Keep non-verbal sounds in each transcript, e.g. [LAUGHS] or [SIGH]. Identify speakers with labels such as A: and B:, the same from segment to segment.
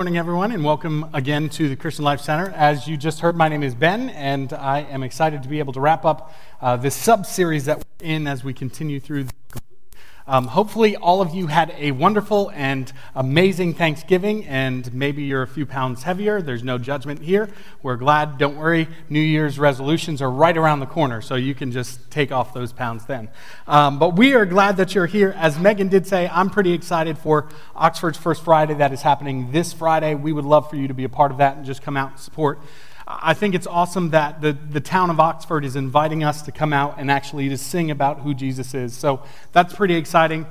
A: morning, everyone, and welcome again to the Christian Life Center. As you just heard, my name is Ben, and I am excited to be able to wrap up uh, this sub series that we're in as we continue through the um, hopefully, all of you had a wonderful and amazing Thanksgiving, and maybe you're a few pounds heavier. There's no judgment here. We're glad. Don't worry. New Year's resolutions are right around the corner, so you can just take off those pounds then. Um, but we are glad that you're here. As Megan did say, I'm pretty excited for Oxford's First Friday that is happening this Friday. We would love for you to be a part of that and just come out and support. I think it's awesome that the, the town of Oxford is inviting us to come out and actually to sing about who Jesus is. So that's pretty exciting.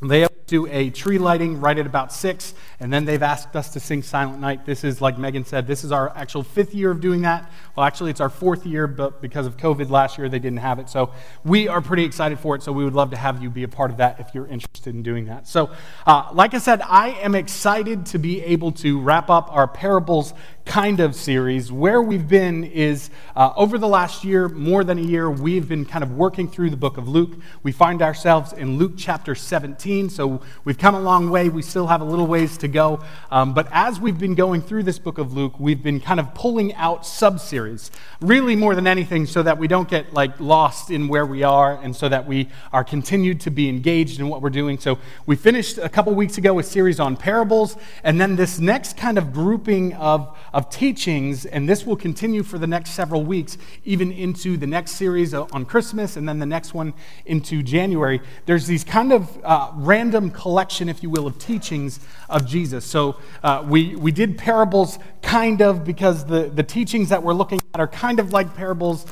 A: They do a tree lighting right at about 6, and then they've asked us to sing Silent Night. This is, like Megan said, this is our actual fifth year of doing that. Well, actually, it's our fourth year, but because of COVID last year, they didn't have it. So we are pretty excited for it, so we would love to have you be a part of that if you're interested in doing that. So, uh, like I said, I am excited to be able to wrap up our parables kind of series. Where we've been is uh, over the last year, more than a year, we've been kind of working through the book of Luke. We find ourselves in Luke chapter 17, so we've come a long way. We still have a little ways to go. Um, but as we've been going through this book of Luke, we've been kind of pulling out sub series, really more than anything, so that we don't get like lost in where we are and so that we are continued to be engaged in what we're doing. So we finished a couple weeks ago a series on parables, and then this next kind of grouping of, of teachings, and this will continue for the next several weeks, even into the next series on Christmas, and then the next one into January. There's these kind of uh, random collection, if you will, of teachings of Jesus. So uh, we, we did parables kind of because the, the teachings that we're looking at are kind of like parables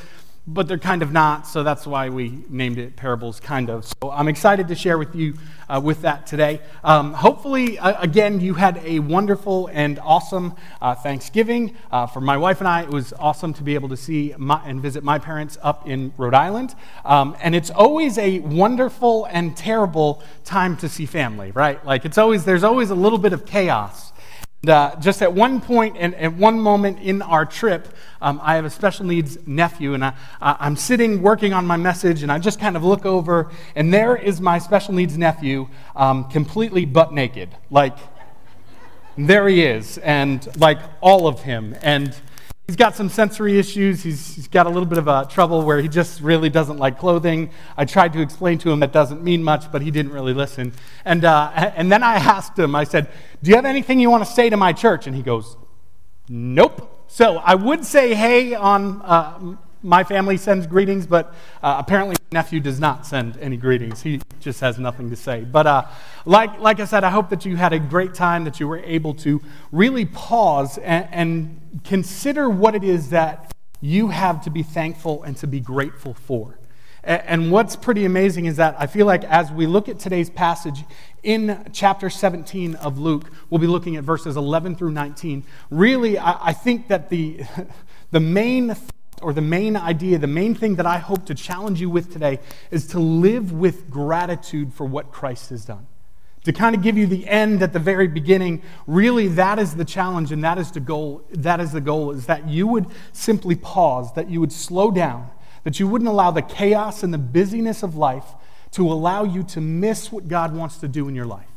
A: but they're kind of not, so that's why we named it Parables Kind of. So I'm excited to share with you uh, with that today. Um, hopefully, uh, again, you had a wonderful and awesome uh, Thanksgiving. Uh, for my wife and I, it was awesome to be able to see my, and visit my parents up in Rhode Island. Um, and it's always a wonderful and terrible time to see family, right? Like it's always, there's always a little bit of chaos. Uh, just at one point and at one moment in our trip, um, I have a special needs nephew, and I, I'm sitting working on my message, and I just kind of look over, and there is my special needs nephew, um, completely butt naked. Like, there he is, and like all of him. And He's got some sensory issues. He's, he's got a little bit of uh, trouble where he just really doesn't like clothing. I tried to explain to him that doesn't mean much, but he didn't really listen. And, uh, and then I asked him, I said, Do you have anything you want to say to my church? And he goes, Nope. So I would say hey on uh, my family sends greetings, but uh, apparently my nephew does not send any greetings. He just has nothing to say. But uh, like, like I said, I hope that you had a great time, that you were able to really pause and, and consider what it is that you have to be thankful and to be grateful for. And what's pretty amazing is that I feel like as we look at today's passage in chapter 17 of Luke, we'll be looking at verses 11 through 19. Really, I, think that the, [LAUGHS] the main or the main idea, the main thing that I hope to challenge you with today is to live with gratitude for what Christ has done. To kind of give you the end at the very beginning, really that is the challenge and that is the goal. That is the goal is that you would simply pause, that you would slow down, that you wouldn't allow the chaos and the busyness of life to allow you to miss what God wants to do in your life.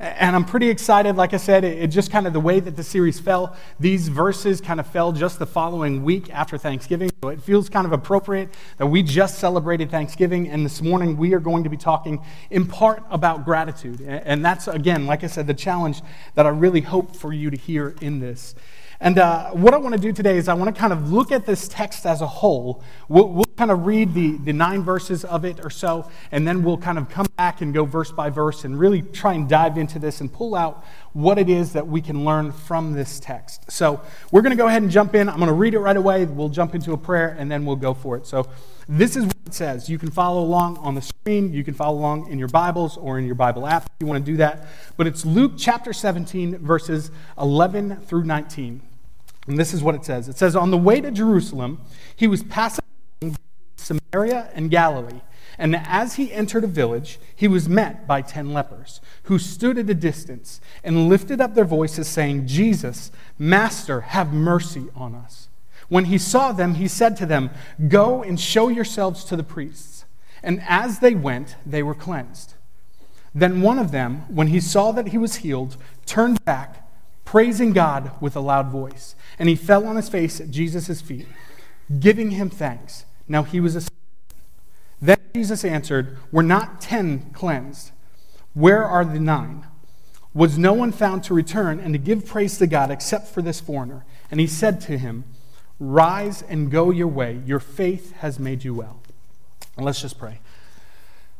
A: And I'm pretty excited. Like I said, it, just kind of the way that the series fell. These verses kind of fell just the following week after Thanksgiving. So it feels kind of appropriate that we just celebrated Thanksgiving. And this morning we are going to be talking in part about gratitude. And that's, again, like I said, the challenge that I really hope for you to hear in this. And uh, what I want to do today is I want to kind of look at this text as a whole. We'll, we'll, kind of read the, the nine verses of it or so, and then we'll kind of come back and go verse by verse and really try and dive into this and pull out what it is that we can learn from this text. So we're going to go ahead and jump in. I'm going to read it right away. We'll jump into a prayer, and then we'll go for it. So this is what it says. You can follow along on the screen. You can follow along in your Bibles or in your Bible app if you want to do that. But it's Luke chapter 17, verses 11 through 19. And this is what it says it says, On the way to Jerusalem, he was passing Samaria and Galilee. And as he entered a village, he was met by ten lepers, who stood at a distance and lifted up their voices, saying, Jesus, Master, have mercy on us. When he saw them, he said to them, Go and show yourselves to the priests. And as they went, they were cleansed. Then one of them, when he saw that he was healed, turned back praising God with a loud voice. And he fell on his face at Jesus' feet, giving him thanks. Now he was asleep. Then Jesus answered, Were not ten cleansed? Where are the nine? Was no one found to return and to give praise to God except for this foreigner? And he said to him, Rise and go your way. Your faith has made you well. And let's just pray.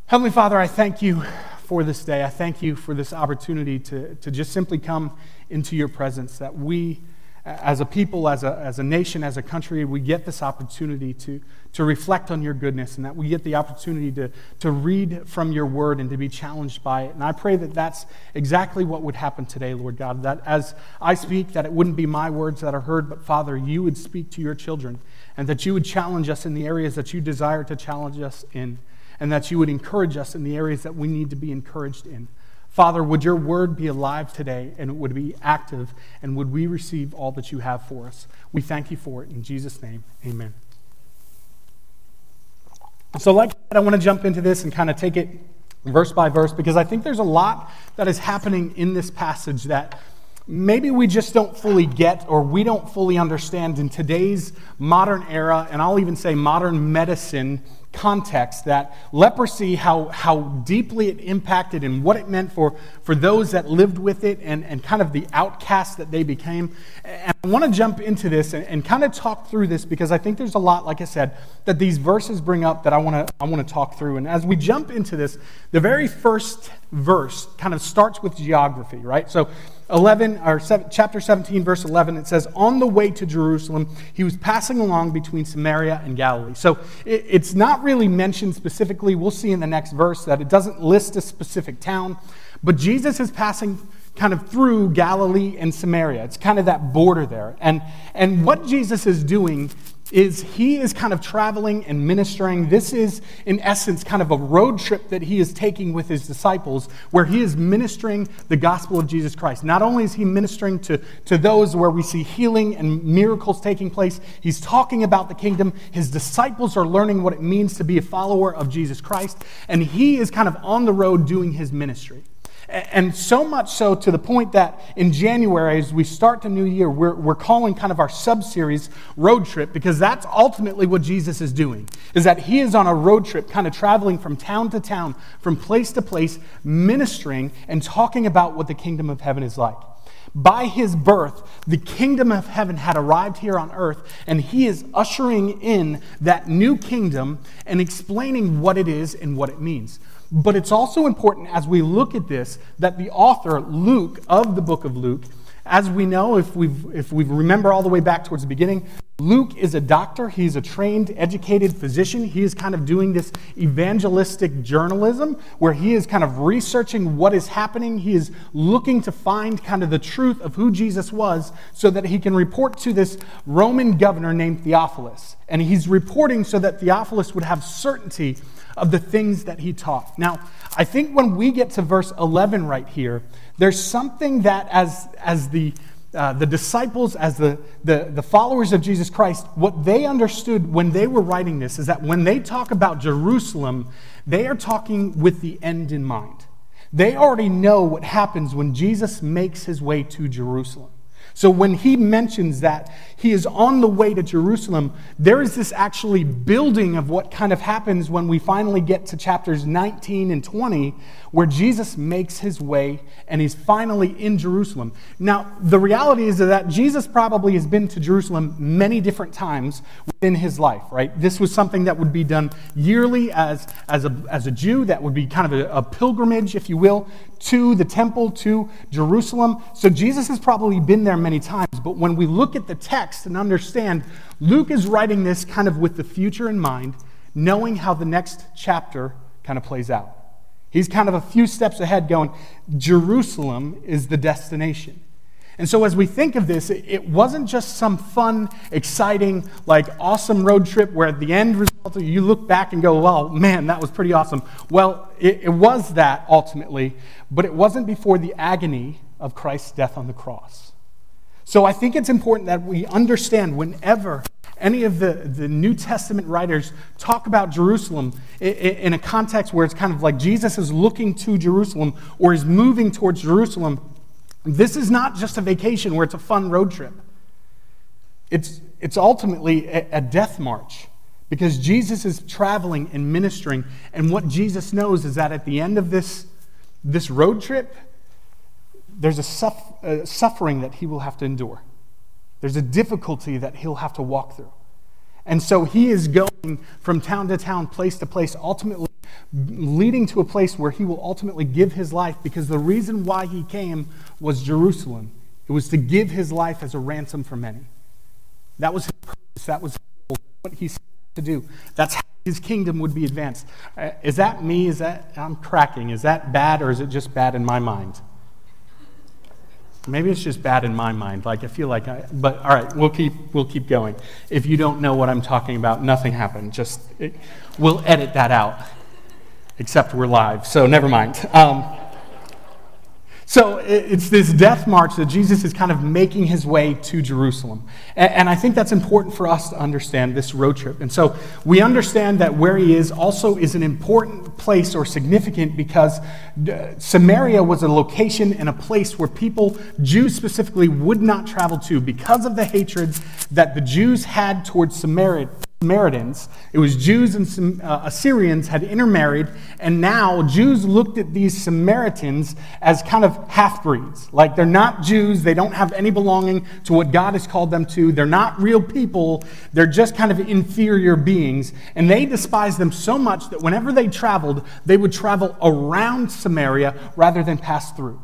A: Heavenly Father, I thank you for this day. I thank you for this opportunity to, to just simply come into your presence, that we, as a people, as a, as a nation, as a country, we get this opportunity to, to reflect on your goodness and that we get the opportunity to, to read from your word and to be challenged by it. And I pray that that's exactly what would happen today, Lord God, that as I speak, that it wouldn't be my words that are heard, but Father, you would speak to your children and that you would challenge us in the areas that you desire to challenge us in and that you would encourage us in the areas that we need to be encouraged in. Father, would your word be alive today and it would be active, and would we receive all that you have for us? We thank you for it. In Jesus' name, amen. So, like I want to jump into this and kind of take it verse by verse because I think there's a lot that is happening in this passage that maybe we just don't fully get or we don't fully understand in today's modern era, and I'll even say modern medicine context that leprosy, how, how deeply it impacted and what it meant for, for those that lived with it and, and kind of the outcasts that they became. And I want to jump into this and, and kind of talk through this because I think there's a lot, like I said, that these verses bring up that I want to I want to talk through. And as we jump into this, the very first verse kind of starts with geography, right? So 11 or 7, chapter 17 verse 11 it says on the way to jerusalem he was passing along between samaria and galilee. So it, it's not really mentioned specifically. We'll see in the next verse that it doesn't list a specific town but jesus is passing kind of through galilee and samaria. It's kind of that border there. And and what jesus is doing is he is kind of traveling and ministering. This is, in essence, kind of a road trip that he is taking with his disciples, where he is ministering the gospel of Jesus Christ. Not only is he ministering to, to those where we see healing and miracles taking place, he's talking about the kingdom. His disciples are learning what it means to be a follower of Jesus Christ, and he is kind of on the road doing his ministry. And so much so to the point that in January, as we start the new year, we're, we're calling kind of our sub series Road Trip because that's ultimately what Jesus is doing. Is that he is on a road trip, kind of traveling from town to town, from place to place, ministering and talking about what the kingdom of heaven is like. By his birth, the kingdom of heaven had arrived here on earth, and he is ushering in that new kingdom and explaining what it is and what it means. But it's also important as we look at this that the author, Luke, of the book of Luke, as we know, if we if we remember all the way back towards the beginning, Luke is a doctor. He's a trained, educated physician. He is kind of doing this evangelistic journalism where he is kind of researching what is happening. He is looking to find kind of the truth of who Jesus was so that he can report to this Roman governor named Theophilus. And he's reporting so that Theophilus would have certainty of the things that he taught. Now, I think when we get to verse 11 right here, there's something that as, as the, uh, the disciples, as the, the, the followers of Jesus Christ, what they understood when they were writing this is that when they talk about Jerusalem, they are talking with the end in mind. They already know what happens when Jesus makes his way to Jerusalem. So when he mentions that he is on the way to Jerusalem, there is this actually building of what kind of happens when we finally get to chapters 19 and 20, where Jesus makes his way and he's finally in Jerusalem. Now, the reality is that Jesus probably has been to Jerusalem many different times within his life, right? This was something that would be done yearly as, as, a, as a Jew, that would be kind of a, a pilgrimage, if you will, to the temple, to Jerusalem. So Jesus has probably been there many times. But when we look at the text and understand, Luke is writing this kind of with the future in mind, knowing how the next chapter kind of plays out. He's kind of a few steps ahead, going, Jerusalem is the destination. And so, as we think of this, it wasn't just some fun, exciting, like awesome road trip where at the end result you look back and go, well, man, that was pretty awesome. Well, it, it was that ultimately, but it wasn't before the agony of Christ's death on the cross. So, I think it's important that we understand whenever any of the, the New Testament writers talk about Jerusalem in a context where it's kind of like Jesus is looking to Jerusalem or is moving towards Jerusalem This is not just a vacation where it's a fun road trip. It's, it's ultimately a, a death march because Jesus is traveling and ministering. And what Jesus knows is that at the end of this, this road trip, there's a, a suffering that he will have to endure. There's a difficulty that he'll have to walk through. And so he is going from town to town, place to place, ultimately leading to a place where he will ultimately give his life because the reason why he came was Jerusalem. It was to give his life as a ransom for many. That was his purpose. That was what he said to do. That's how his kingdom would be advanced. Uh, is that me? Is that, I'm cracking. Is that bad or is it just bad in my mind? Maybe it's just bad in my mind. Like I feel like I, but all right, we'll keep we'll keep going. If you don't know what I'm talking about, nothing happened. Just it, we'll edit that out. Except we're live, so never mind. Um, so it's this death march that Jesus is kind of making his way to Jerusalem. And I think that's important for us to understand this road trip. And so we understand that where he is also is an important place or significant because Samaria was a location and a place where people, Jews specifically, would not travel to because of the hatred that the Jews had towards Samaria Samaritans. It was Jews and uh, Assyrians had intermarried, and now Jews looked at these Samaritans as kind of half breeds. Like they're not Jews, they don't have any belonging to what God has called them to, they're not real people, they're just kind of inferior beings. And they despised them so much that whenever they traveled, they would travel around Samaria rather than pass through.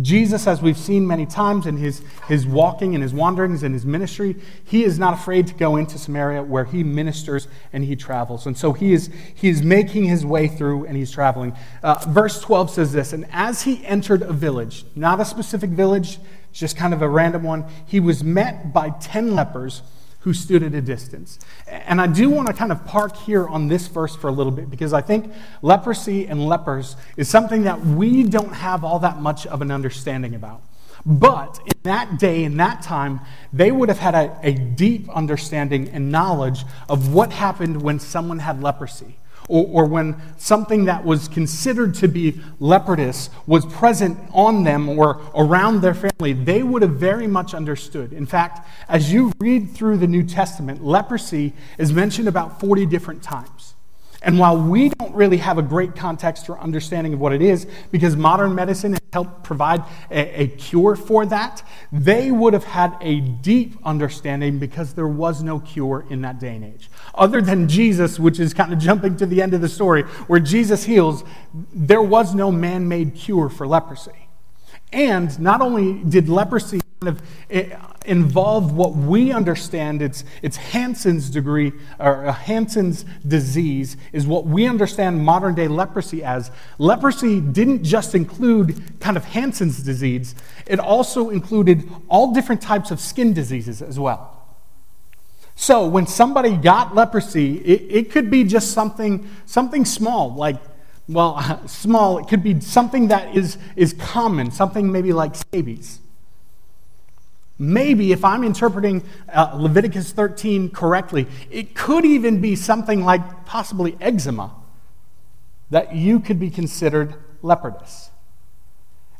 A: Jesus, as we've seen many times in his, his walking and his wanderings and his ministry, he is not afraid to go into Samaria where he ministers and he travels. And so he is, he is making his way through and he's traveling. Uh, verse 12 says this And as he entered a village, not a specific village, just kind of a random one, he was met by 10 lepers who stood at a distance. And I do want to kind of park here on this verse for a little bit because I think leprosy and lepers is something that we don't have all that much of an understanding about. But in that day, in that time, they would have had a, a deep understanding and knowledge of what happened when someone had leprosy or, or when something that was considered to be leprous was present on them or around their family, they would have very much understood. In fact, as you read through the New Testament, leprosy is mentioned about 40 different times. And while we don't really have a great context or understanding of what it is, because modern medicine has helped provide a, a, cure for that, they would have had a deep understanding because there was no cure in that day and age. Other than Jesus, which is kind of jumping to the end of the story, where Jesus heals, there was no man made cure for leprosy. And not only did leprosy of eh, involve what we understand it's, it's Hansen's degree or uh, Hansen's disease is what we understand modern day leprosy as. Leprosy didn't just include kind of Hansen's disease, it also included all different types of skin diseases as well. So when somebody got leprosy, it, it could be just something, something small, like, well, [LAUGHS] small. It could be something that is, is common, something maybe like scabies. Maybe, if I'm interpreting uh, Leviticus 13 correctly, it could even be something like possibly eczema that you could be considered leprous.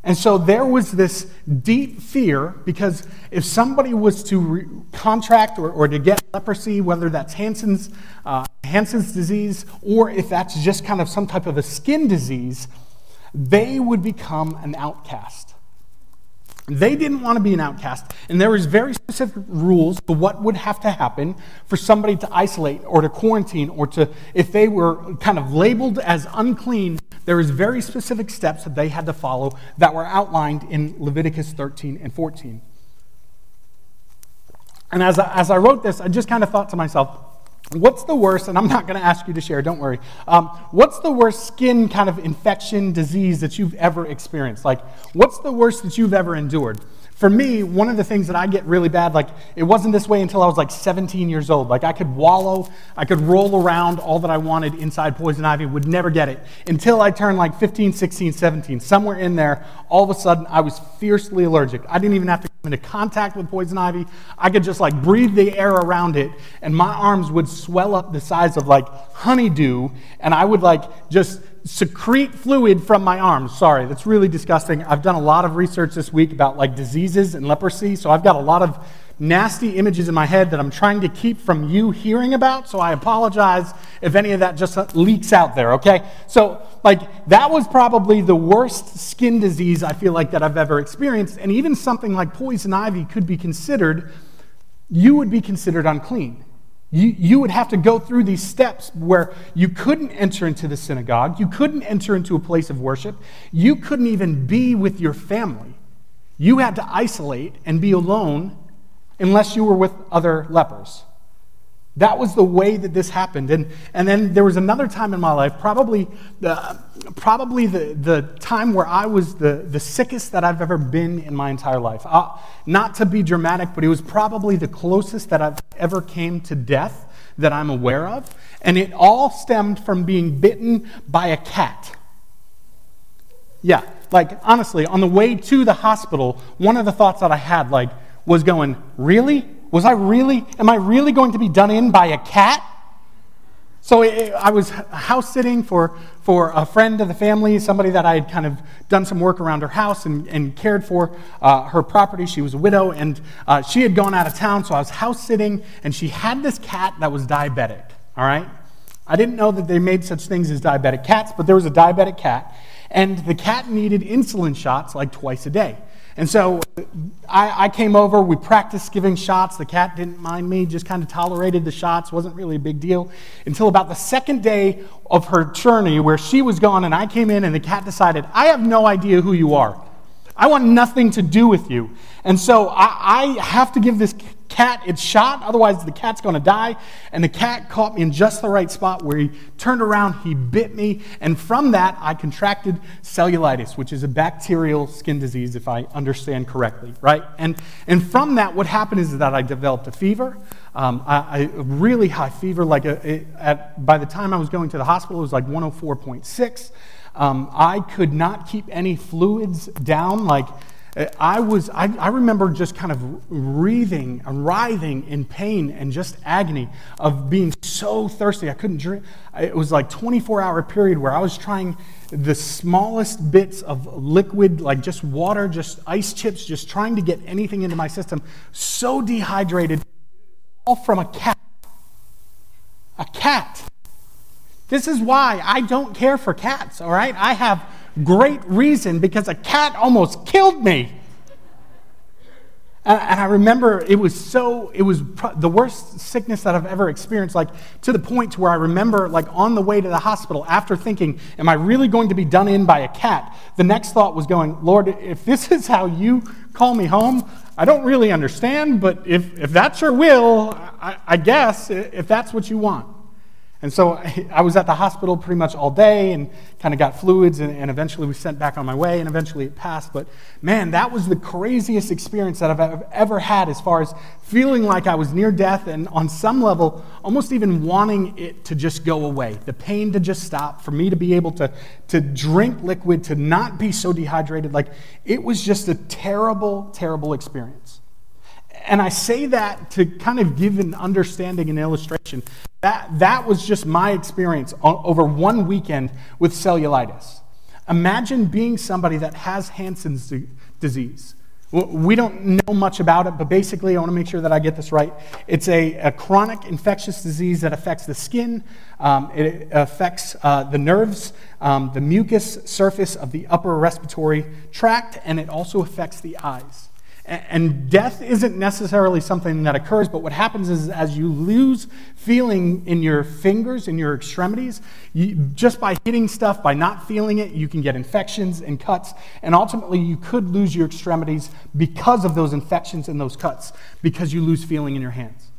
A: And so there was this deep fear because if somebody was to re- contract or, or to get leprosy, whether that's Hansen's, uh, Hansen's disease or if that's just kind of some type of a skin disease, they would become an outcast. They didn't want to be an outcast, and there was very specific rules to what would have to happen for somebody to isolate or to quarantine or to, if they were kind of labeled as unclean, there was very specific steps that they had to follow that were outlined in Leviticus 13 and 14. And as I, as I wrote this, I just kind of thought to myself, What's the worst, and I'm not going to ask you to share, don't worry. Um, what's the worst skin kind of infection disease that you've ever experienced? Like, what's the worst that you've ever endured? For me, one of the things that I get really bad, like, it wasn't this way until I was like 17 years old. Like, I could wallow, I could roll around all that I wanted inside poison ivy, would never get it. Until I turned like 15, 16, 17. Somewhere in there, all of a sudden, I was fiercely allergic. I didn't even have to come into contact with poison ivy. I could just like breathe the air around it, and my arms would swell up the size of like honeydew, and I would like just secrete fluid from my arms. Sorry, that's really disgusting. I've done a lot of research this week about like diseases and leprosy, so I've got a lot of nasty images in my head that I'm trying to keep from you hearing about. So I apologize if any of that just leaks out there, okay? So, like, that was probably the worst skin disease I feel like that I've ever experienced. And even something like poison ivy could be considered, you would be considered unclean. You, you would have to go through these steps where you couldn't enter into the synagogue, you couldn't enter into a place of worship, you couldn't even be with your family. You had to isolate and be alone unless you were with other lepers. That was the way that this happened. And, and then there was another time in my life, probably, the, probably the, the time where I was the, the sickest that I've ever been in my entire life. Uh, not to be dramatic, but it was probably the closest that I've ever came to death that I'm aware of. And it all stemmed from being bitten by a cat. Yeah, like honestly, on the way to the hospital, one of the thoughts that I had, like, was going, Really? Was I really? Am I really going to be done in by a cat? So it, I was house sitting for, for a friend of the family, somebody that I had kind of done some work around her house and, and cared for uh, her property. She was a widow and uh, she had gone out of town, so I was house sitting and she had this cat that was diabetic, all right? I didn't know that they made such things as diabetic cats, but there was a diabetic cat, and the cat needed insulin shots like twice a day. And so I, I, came over, we practiced giving shots. The cat didn't mind me, just kind of tolerated the shots, wasn't really a big deal. Until about the second day of her journey, where she was gone, and I came in, and the cat decided, I have no idea who you are. I want nothing to do with you. And so I, I have to give this cat its shot, otherwise, the cat's going to die. And the cat caught me in just the right spot where he turned around, he bit me, and from that, I contracted cellulitis, which is a bacterial skin disease, if I understand correctly, right? And, and from that, what happened is that I developed a fever. Um, I, a really high fever, like a, at, by the time I was going to the hospital, it was like 104.6. Um, I could not keep any fluids down. Like I was, I, I remember just kind of wreathing and writhing in pain and just agony of being so thirsty. I couldn't drink. It was like 24 hour period where I was trying the smallest bits of liquid, like just water, just ice chips, just trying to get anything into my system. So dehydrated, all from a cat. A cat. This is why I don't care for cats, all right? I have great reason because a cat almost killed me. And, I remember it was so, it was the worst sickness that I've ever experienced, like to the point where I remember, like on the way to the hospital, after thinking, am I really going to be done in by a cat? The next thought was going, Lord, if this is how you call me home, I don't really understand, but if, if that's your will, I, I guess, if that's what you want. And so [LAUGHS] I was at the hospital pretty much all day and kind of got fluids, and, and, eventually we sent back on my way, and eventually it passed. But man, that was the craziest experience that I've ever had as far as feeling like I was near death, and on some level, almost even wanting it to just go away, the pain to just stop, for me to be able to, to drink liquid, to not be so dehydrated. Like it was just a terrible, terrible experience. And I say that to kind of give an understanding and illustration. That, that was just my experience over one weekend with cellulitis. Imagine being somebody that has Hansen's disease. We don't know much about it, but basically, I want to make sure that I get this right. It's a, a chronic infectious disease that affects the skin, um, it affects uh, the nerves, um, the mucous surface of the upper respiratory tract, and it also affects the eyes. And death isn't necessarily something that occurs, but what happens is as you lose feeling in your fingers, in your extremities, you, just by hitting stuff, by not feeling it, you can get infections and cuts. And ultimately, you could lose your extremities because of those infections and those cuts, because you lose feeling in your hands.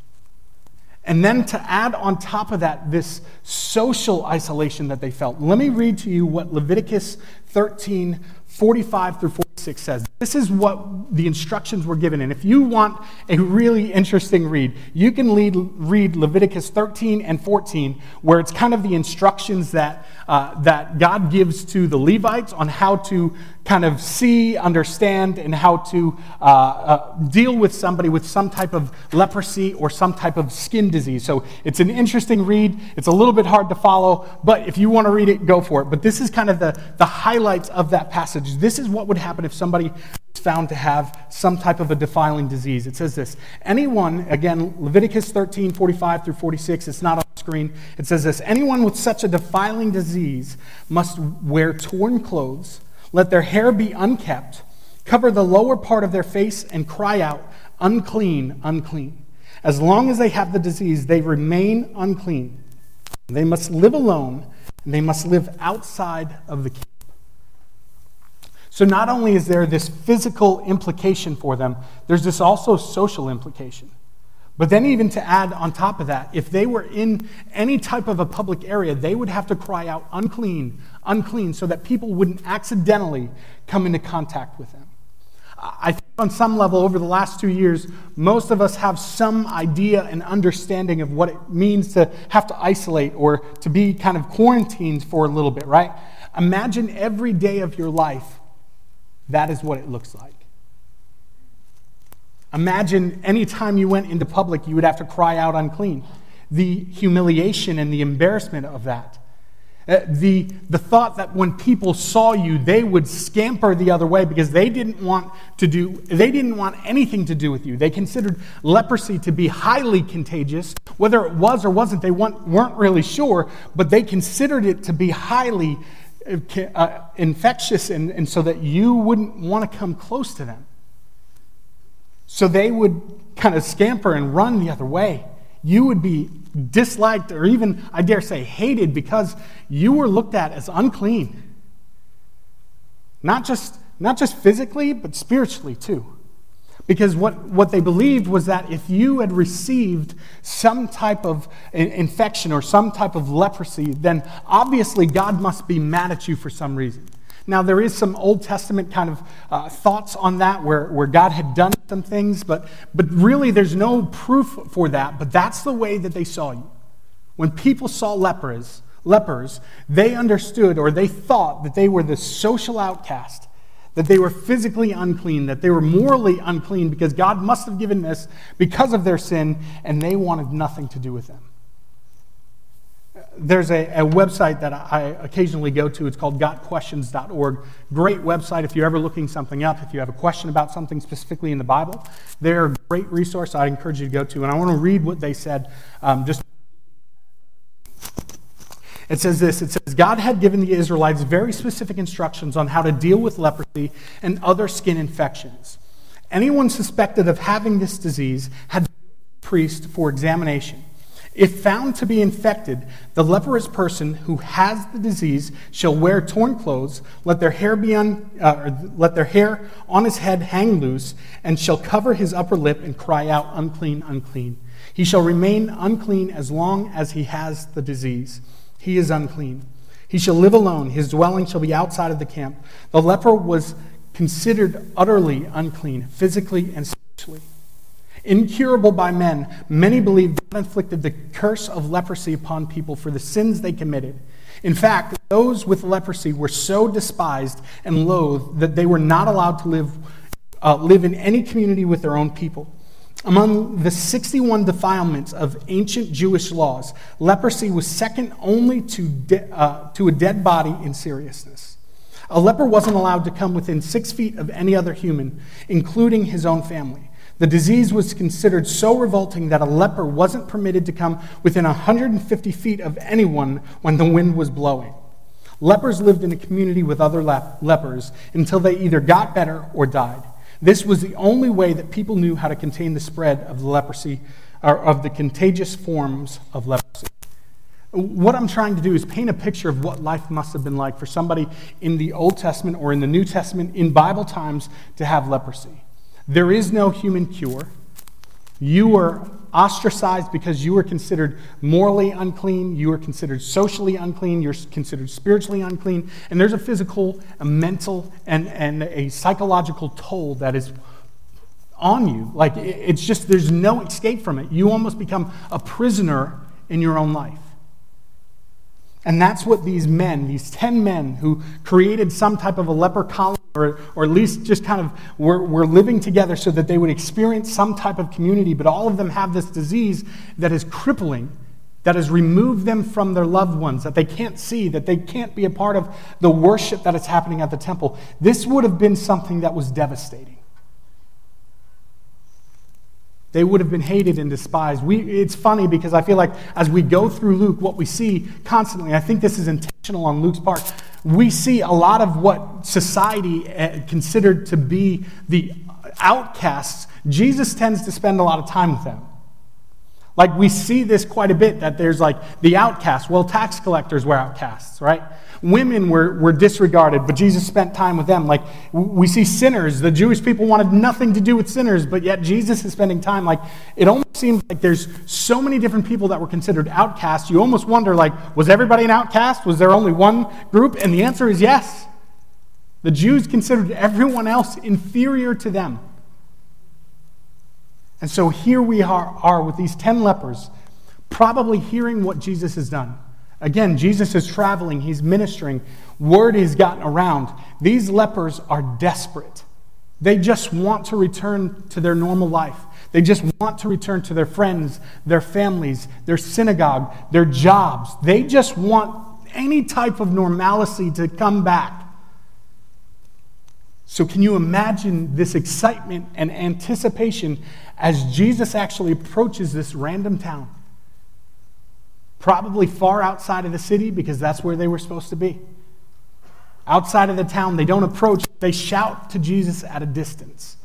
A: And then to add on top of that, this social isolation that they felt. Let me read to you what Leviticus 13 45 through 46 46 says. This is what the instructions were given. And if you want a really interesting read, you can lead, read Leviticus 13 and 14, where it's kind of the instructions that, uh, that God gives to the Levites on how to kind of see, understand, and how to uh, uh, deal with somebody with some type of leprosy or some type of skin disease. So it's an interesting read. It's a little bit hard to follow, but if you want to read it, go for it. But this is kind of the, the highlights of that passage. This is what would happen if somebody was found to have some type of a defiling disease. It says this Anyone, again, Leviticus 13, 45 through 46, it's not on the screen. It says this Anyone with such a defiling disease must wear torn clothes let their hair be unkept, cover the lower part of their face, and cry out, Unclean, unclean. As long as they have the disease, they remain unclean. They must live alone, and they must live outside of the camp. So, not only is there this physical implication for them, there's this also social implication. But then, even to add on top of that, if they were in any type of a public area, they would have to cry out, unclean, unclean, so that people wouldn't accidentally come into contact with them. I think on some level, over the last two years, most of us have some idea and understanding of what it means to have to isolate or to be kind of quarantined for a little bit, right? Imagine every day of your life, that is what it looks like. Imagine any time you went into public, you would have to cry out unclean. The humiliation and the embarrassment of that. Uh, the, the thought that when people saw you, they would scamper the other way because they didn't want to do, they didn't want anything to do with you. They considered leprosy to be highly contagious. Whether it was or wasn't, they weren't, weren't really sure, but they considered it to be highly uh, uh infectious and, and so that you wouldn't want to come close to them. So they would kind of scamper and run the other way. You would be disliked or even, I dare say, hated because you were looked at as unclean. Not just, not just physically, but spiritually too. Because what, what they believed was that if you had received some type of infection or some type of leprosy, then obviously God must be mad at you for some reason. Now, there is some Old Testament kind of uh, thoughts on that where, where God had done some things, but, but really there's no proof for that. But that's the way that they saw you. When people saw lepers, lepers, they understood or they thought that they were the social outcast, that they were physically unclean, that they were morally unclean because God must have given this because of their sin, and they wanted nothing to do with them there's a, a, website that I occasionally go to. It's called gotquestions.org. Great website if you're ever looking something up. If you have a question about something specifically in the Bible, they're a great resource I'd encourage you to go to. And I want to read what they said. Um, just it says this it says, God had given the Israelites very specific instructions on how to deal with leprosy and other skin infections. Anyone suspected of having this disease had priest for examination. If found to be infected, the leprous person who has the disease shall wear torn clothes, let their hair be on, uh, let their hair on his head hang loose, and shall cover his upper lip and cry out, "Unclean, unclean." He shall remain unclean as long as he has the disease. He is unclean. He shall live alone. His dwelling shall be outside of the camp. The leper was considered utterly unclean, physically and spiritually. Incurable by men, many believe God inflicted the curse of leprosy upon people for the sins they committed. In fact, those with leprosy were so despised and loathed that they were not allowed to live, uh, live in any community with their own people. Among the 61 defilements of ancient Jewish laws, leprosy was second only to, de- uh, to a dead body in seriousness. A leper wasn't allowed to come within six feet of any other human, including his own family. The disease was considered so revolting that a leper wasn't permitted to come within 150 feet of anyone when the wind was blowing. Lepers lived in a community with other lepers until they either got better or died. This was the only way that people knew how to contain the spread of the leprosy or of the contagious forms of leprosy. What I'm trying to do is paint a picture of what life must have been like for somebody in the Old Testament or in the New Testament in Bible times to have leprosy. There is no human cure. You were ostracized because you were considered morally unclean, you were considered socially unclean, you're considered spiritually unclean, and there's a physical, a mental, and, and a psychological toll that is on you. Like, it's just, there's no escape from it. You almost become a prisoner in your own life. And that's what these men, these 10 men who created some type of a leper colony, or, or at least just kind of were, were living together so that they would experience some type of community, but all of them have this disease that is crippling, that has removed them from their loved ones, that they can't see, that they can't be a part of the worship that is happening at the temple. This would have been something that was devastating. They would have been hated and despised. We, it's funny because I feel like as we go through Luke, what we see constantly, I think this is intentional on Luke's part, we see a lot of what society eh, considered to be the outcasts. Jesus tends to spend a lot of time with them. Like we see this quite a bit that there's like the outcasts. Well, tax collectors were outcasts, right? Women were, were disregarded, but Jesus spent time with them. Like we see sinners. The Jewish people wanted nothing to do with sinners, but yet Jesus is spending time. Like it almost seems like there's so many different people that were considered outcasts. You almost wonder, like, was everybody an outcast? Was there only one group? And the answer is yes. The Jews considered everyone else inferior to them. And so here we are, are with these 10 lepers, probably hearing what Jesus has done. Again, Jesus is traveling, he's ministering, word has gotten around. These lepers are desperate. They just want to return to their normal life. They just want to return to their friends, their families, their synagogue, their jobs. They just want any type of normalcy to come back. So, can you imagine this excitement and anticipation as Jesus actually approaches this random town? Probably far outside of the city because that's where they were supposed to be. Outside of the town, they don't approach, they shout to Jesus at a distance.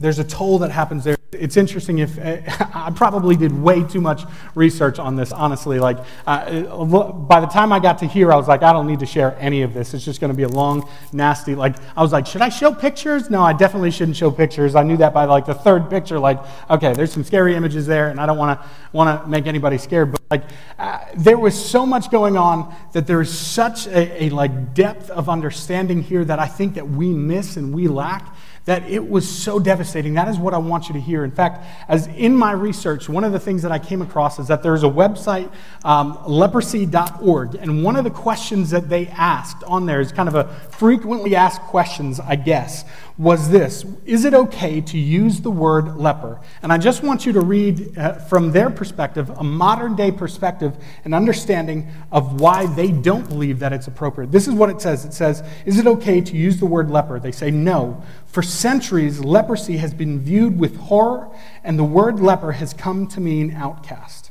A: There's a toll that happens there it's interesting if [LAUGHS] I probably did way too much research on this, honestly. Like, uh, by the time I got to here, I was like, I don't need to share any of this. It's just going to be a long, nasty. Like, I was like, should I show pictures? No, I definitely shouldn't show pictures. I knew that by like the third picture. Like, okay, there's some scary images there, and I don't want to want to make anybody scared. But like, uh, there was so much going on that there is such a, a like depth of understanding here that I think that we miss and we lack that it was so devastating. That is what I want you to hear. In fact, as in my research, one of the things that I came across is that there's a website, um, leprosy.org, and one of the questions that they asked on there is kind of a frequently asked questions, I guess, was this Is it okay to use the word leper? And I just want you to read uh, from their perspective, a modern day perspective, an understanding of why they don't believe that it's appropriate. This is what it says it says, Is it okay to use the word leper? They say no. For centuries, leprosy has been viewed with horror, and the word leper has come to mean outcast.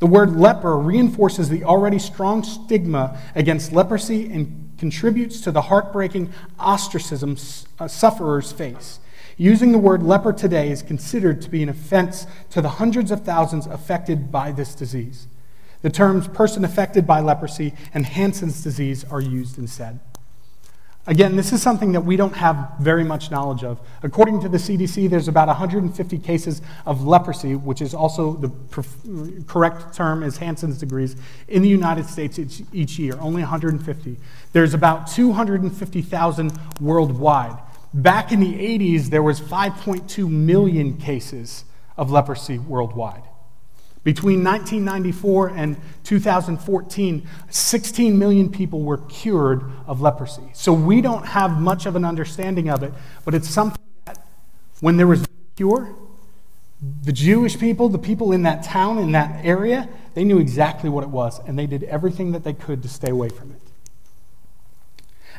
A: The word leper reinforces the already strong stigma against leprosy and contributes to the heartbreaking ostracism uh, sufferers face. Using the word leper today is considered to be an offense to the hundreds of thousands affected by this disease. The terms person affected by leprosy and Hansen's disease are used instead. Again, this is something that we don't have very much knowledge of. According to the CDC, there's about 150 cases of leprosy, which is also the correct term is Hansen's disease, in the United States each, each year, only 150. There's about 250,000 worldwide. Back in the 80s, there was 5.2 million cases of leprosy worldwide. Between 1994 and 2014, 16 million people were cured of leprosy. So we don't have much of an understanding of it, but it's something that when there was cure, the Jewish people, the people in that town, in that area, they knew exactly what it was, and they did everything that they could to stay away from it.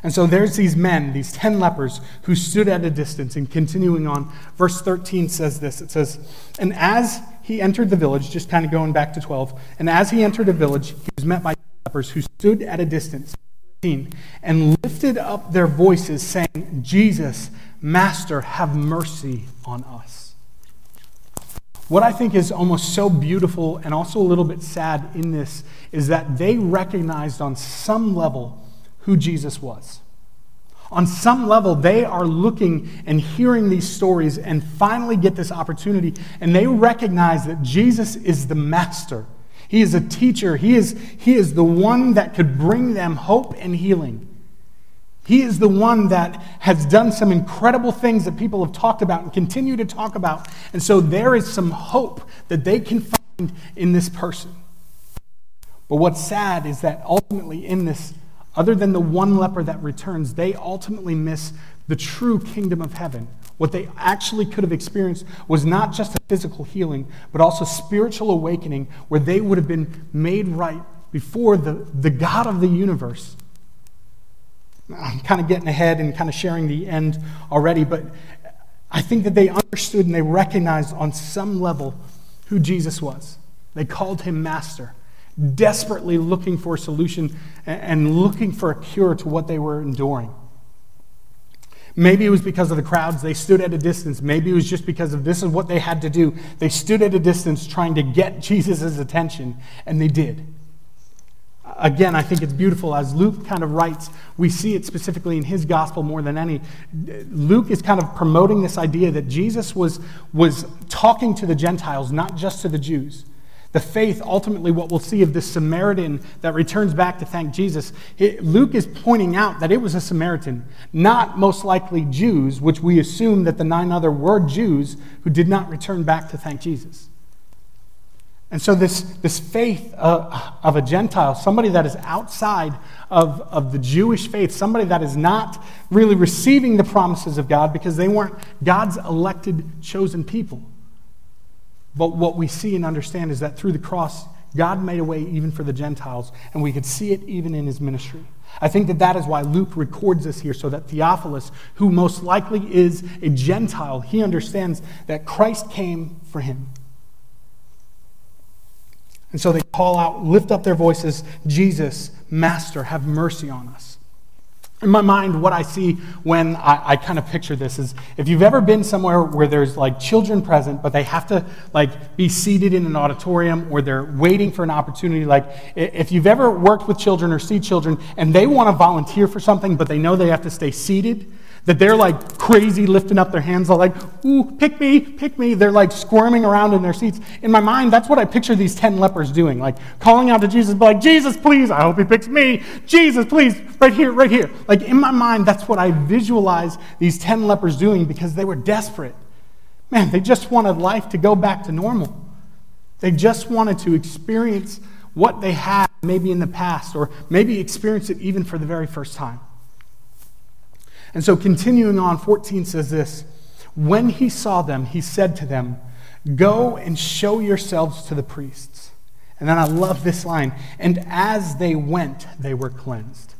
A: And so there's these men, these 10 lepers, who stood at a distance. And continuing on, verse 13 says this it says, And as he entered the village, just kind of going back to 12, and as he entered a village, he was met by lepers who stood at a distance and lifted up their voices, saying, Jesus, Master, have mercy on us. What I think is almost so beautiful and also a little bit sad in this is that they recognized on some level who Jesus was. On some level, they are looking and hearing these stories and finally get this opportunity, and they recognize that Jesus is the master. He is a teacher. He is, he is the one that could bring them hope and healing. He is the one that has done some incredible things that people have talked about and continue to talk about. And so there is some hope that they can find in this person. But what's sad is that ultimately, in this, other than the one leper that returns, they ultimately miss the true kingdom of heaven. What they actually could have experienced was not just a physical healing, but also spiritual awakening where they would have been made right before the, the God of the universe. I'm kind of getting ahead and kind of sharing the end already, but I think that they understood and they recognized on some level who Jesus was. They called him Master, desperately looking for a solution and looking for a cure to what they were enduring. Maybe it was because of the crowds. They stood at a distance. Maybe it was just because of this is what they had to do. They stood at a distance trying to get Jesus' attention, and they did again, I think it's beautiful as Luke kind of writes. We see it specifically in his gospel more than any. Luke is kind of promoting this idea that Jesus was, was talking to the Gentiles, not just to the Jews. The faith, ultimately, what we'll see of this Samaritan that returns back to thank Jesus, Luke is pointing out that it was a Samaritan, not most likely Jews, which we assume that the nine other were Jews who did not return back to thank Jesus. And so, this, this faith uh, of a Gentile, somebody that is outside of, of the Jewish faith, somebody that is not really receiving the promises of God because they weren't God's elected, chosen people. But what we see and understand is that through the cross, God made a way even for the Gentiles, and we could see it even in his ministry. I think that that is why Luke records this here, so that Theophilus, who most likely is a Gentile, he understands that Christ came for him. And so they call out, lift up their voices, Jesus, Master, have mercy on us. In my mind, what I see when I, I, kind of picture this is if you've ever been somewhere where there's like children present, but they have to like be seated in an auditorium or they're waiting for an opportunity, like if you've ever worked with children or see children and they want to volunteer for something, but they know they have to stay seated, that they're like crazy lifting up their hands, all like, ooh, pick me, pick me. They're like squirming around in their seats. In my mind, that's what I picture these 10 lepers doing, like calling out to Jesus, like, Jesus, please, I hope he picks me. Jesus, please, right here, right here. Like in my mind, that's what I visualize these 10 lepers doing because they were desperate. Man, they just wanted life to go back to normal. They just wanted to experience what they had maybe in the past, or maybe experience it even for the very first time. And so, continuing on, 14 says this When he saw them, he said to them, Go and show yourselves to the priests. And then I love this line, and as they went, they were cleansed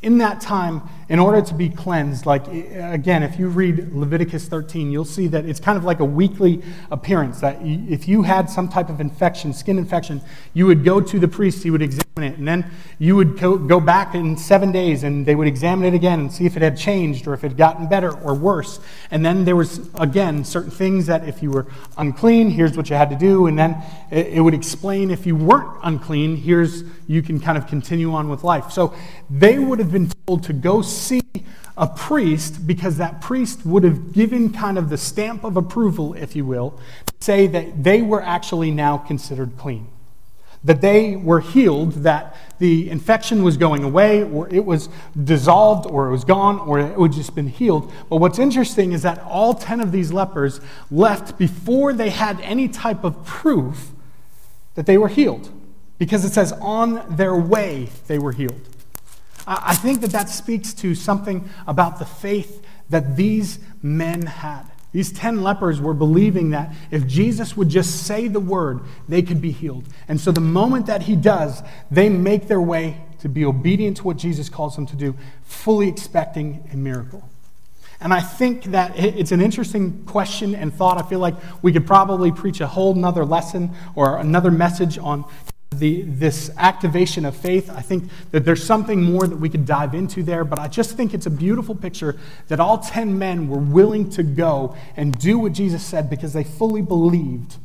A: in that time, in order to be cleansed, like again, if you read Leviticus 13, you'll see that it's kind of like a weekly appearance. That if you had some type of infection, skin infection, you would go to the priest, he would examine it, and then you would go back in seven days and they would examine it again and see if it had changed or if it had gotten better or worse. And then there was, again, certain things that if you were unclean, here's what you had to do. And then it would explain if you weren't unclean, here's, you can kind of continue on with life. So they would have have been told to go see a priest because that priest would have given kind of the stamp of approval, if you will, to say that they were actually now considered clean. That they were healed, that the infection was going away, or it was dissolved, or it was gone, or it had just been healed. But what's interesting is that all 10 of these lepers left before they had any type of proof that they were healed. Because it says, on their way they were healed. I think that that speaks to something about the faith that these men had. These 10 lepers were believing that if Jesus would just say the word, they could be healed. And so the moment that he does, they make their way to be obedient to what Jesus calls them to do, fully expecting a miracle. And I think that it's an interesting question and thought. I feel like we could probably preach a whole nother lesson or another message on the, this activation of faith. I think that there's something more that we could dive into there, but I just think it's a beautiful picture that all 10 men were willing to go and do what Jesus said because they fully believed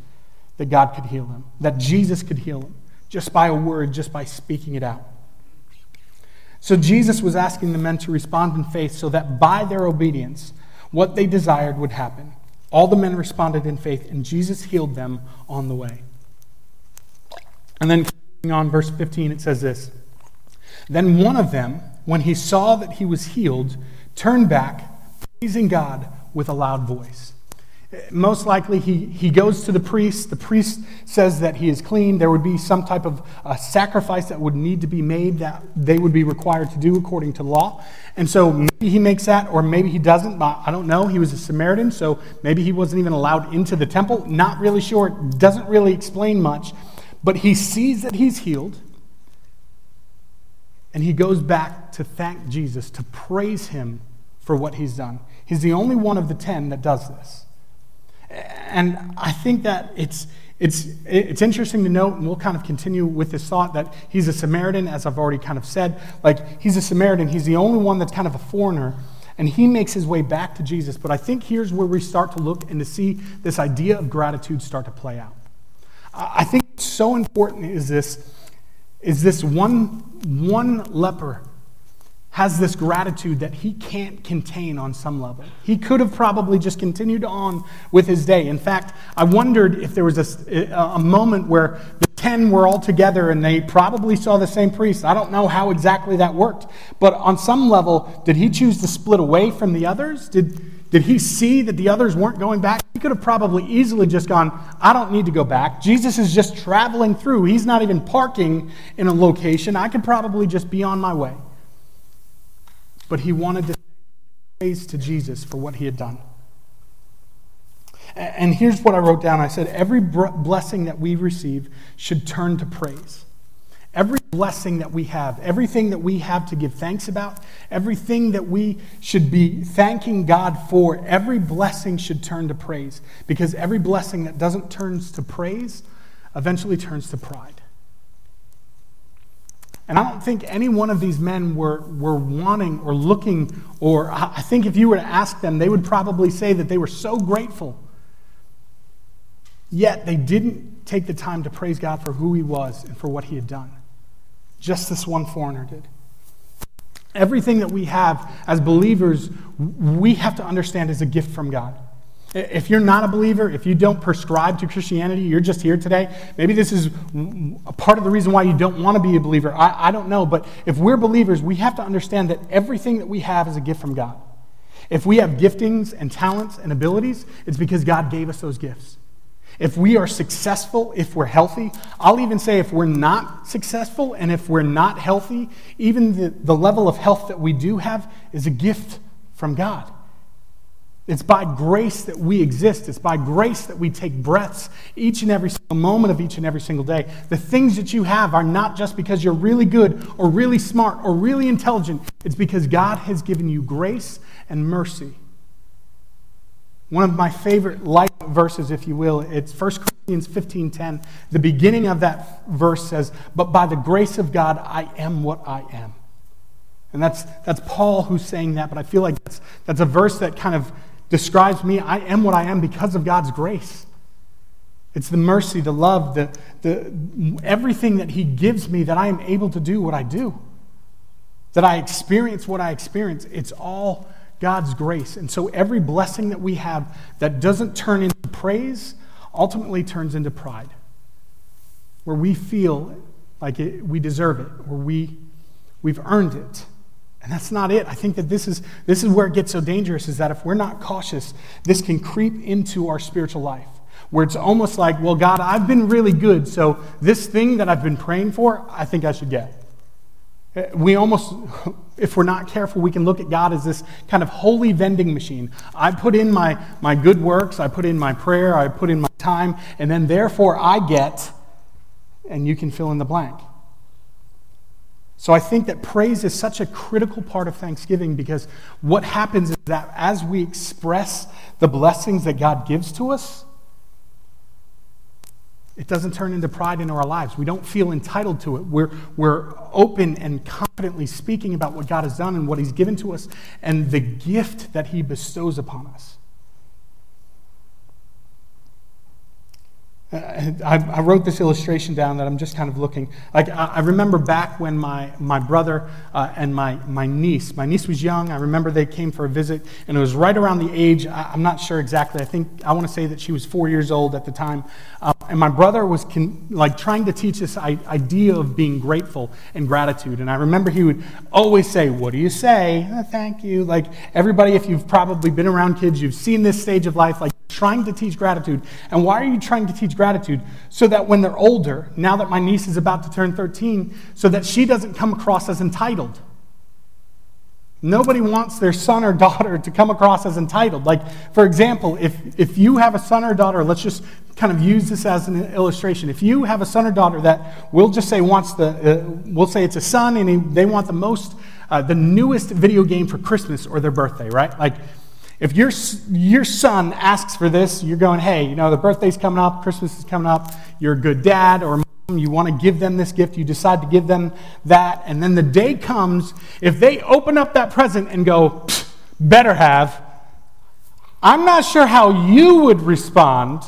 A: that God could heal them, that Jesus could heal them, just by a word, just by speaking it out. So Jesus was asking the men to respond in faith so that by their obedience, what they desired would happen. All the men responded in faith, and Jesus healed them on the way. And then on verse 15, it says this Then one of them, when he saw that he was healed, turned back, praising God with a loud voice. Most likely, he, he goes to the priest. The priest says that he is clean. There would be some type of uh, sacrifice that would need to be made that they would be required to do according to law. And so maybe he makes that, or maybe he doesn't. I don't know. He was a Samaritan, so maybe he wasn't even allowed into the temple. Not really sure. It doesn't really explain much. But he sees that he's healed, and he goes back to thank Jesus, to praise him for what he's done. He's the only one of the ten that does this. And I think that it's, it's, it's interesting to note, and we'll kind of continue with this thought, that he's a Samaritan, as I've already kind of said. Like, he's a Samaritan. He's the only one that's kind of a foreigner. And he makes his way back to Jesus. But I think here's where we start to look and to see this idea of gratitude start to play out. I think so important is this, is this one, one leper has this gratitude that he can't contain on some level. He could have probably just continued on with his day. In fact, I wondered if there was a, a, moment where the 10 were all together and they probably saw the same priest. I don't know how exactly that worked. But on some level, did he choose to split away from the others? Did, did he see that the others weren't going back? He could have probably easily just gone, I don't need to go back. Jesus is just traveling through. He's not even parking in a location. I could probably just be on my way but he wanted to praise to Jesus for what he had done. And here's what I wrote down I said, Every blessing that we receive should turn to praise. Blessing that we have, everything that we have to give thanks about, everything that we should be thanking God for, every blessing should turn to praise. Because every blessing that doesn't turn to praise eventually turns to pride. And I don't think any one of these men were, were wanting or looking, or I think if you were to ask them, they would probably say that they were so grateful. Yet they didn't take the time to praise God for who he was and for what he had done. Just this one foreigner did. Everything that we have as believers, we have to understand is a gift from God. If you're not a believer, if you don't prescribe to Christianity, you're just here today. Maybe this is a part of the reason why you don't want to be a believer. I, I don't know. But if we're believers, we have to understand that everything that we have is a gift from God. If we have giftings and talents and abilities, it's because God gave us those gifts. If we are successful, if we're healthy, I'll even say if we're not successful and if we're not healthy, even the, the level of health that we do have is a gift from God. It's by grace that we exist. It's by grace that we take breaths each and every single moment of each and every single day. The things that you have are not just because you're really good or really smart or really intelligent. It's because God has given you grace and mercy. One of my favorite life verses, if you will, it's 1 Corinthians 15:10. The beginning of that verse says, "But by the grace of God I am what I am." And that's, that's Paul who's saying that, but I feel like that's, that's a verse that kind of describes me. I am what I am because of God's grace. It's the mercy, the love, the, the, everything that He gives me that I am able to do what I do, that I experience what I experience. It's all God's grace. And so every blessing that we have that doesn't turn into praise ultimately turns into pride, where we feel like it, we deserve it, or we, we've earned it. And that's not it. I think that this is, this is where it gets so dangerous is that if we're not cautious, this can creep into our spiritual life. Where it's almost like, well, God, I've been really good, so this thing that I've been praying for, I think I should get. We almost, if we're not careful, we can look at God as this kind of holy vending machine. I put in my, my good works, I put in my prayer, I put in my time, and then therefore I get, and you can fill in the blank. So I think that praise is such a critical part of Thanksgiving because what happens is that as we express the blessings that God gives to us, it doesn't turn into pride in our lives. We don't feel entitled to it. We're, we're open and confidently speaking about what God has done and what He's given to us and the gift that He bestows upon us. I, I, wrote this illustration down that I'm just kind of looking. Like I, I remember back when my, my brother uh, and my, my niece, my niece was young. I remember they came for a visit, and it was right around the age. I, am not sure exactly. I think I want to say that she was four years old at the time. Uh, and my brother was con- like trying to teach this idea of being grateful and gratitude. And I remember he would always say, "What do you say? Oh, thank you." Like everybody, if you've probably been around kids, you've seen this stage of life. Like trying to teach gratitude. And why are you trying to teach gratitude? So that when they're older, now that my niece is about to turn 13, so that she doesn't come across as entitled. Nobody wants their son or daughter to come across as entitled. Like, for example, if, if you have a son or daughter, let's just kind of use this as an illustration. If you have a son or daughter that we'll just say wants the, uh, we'll say it's a son and he, they want the most, uh, the newest video game for Christmas or their birthday, right? Like, if your, your son asks for this, you're going, hey, you know, the birthday's coming up, Christmas is coming up, you're a good dad or mom, you want to give them this gift, you decide to give them that, and then the day comes, if they open up that present and go, better have, I'm not sure how you would respond,